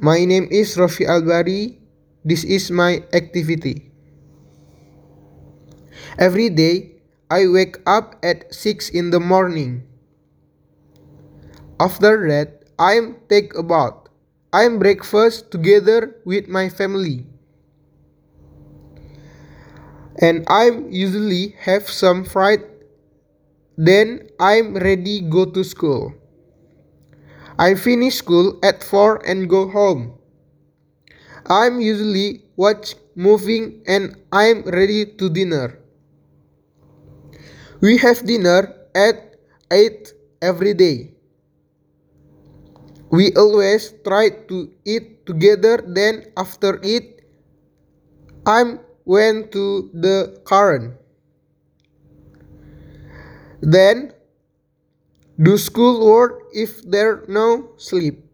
My name is Rofi Albari. This is my activity. Every day, I wake up at 6 in the morning. After that, I take a bath. I breakfast together with my family. And I usually have some fried then I'm ready go to school. I finish school at 4 and go home. I'm usually watch moving and I'm ready to dinner. We have dinner at 8 every day. We always try to eat together then after it I'm went to the current. Then do school work if there no sleep.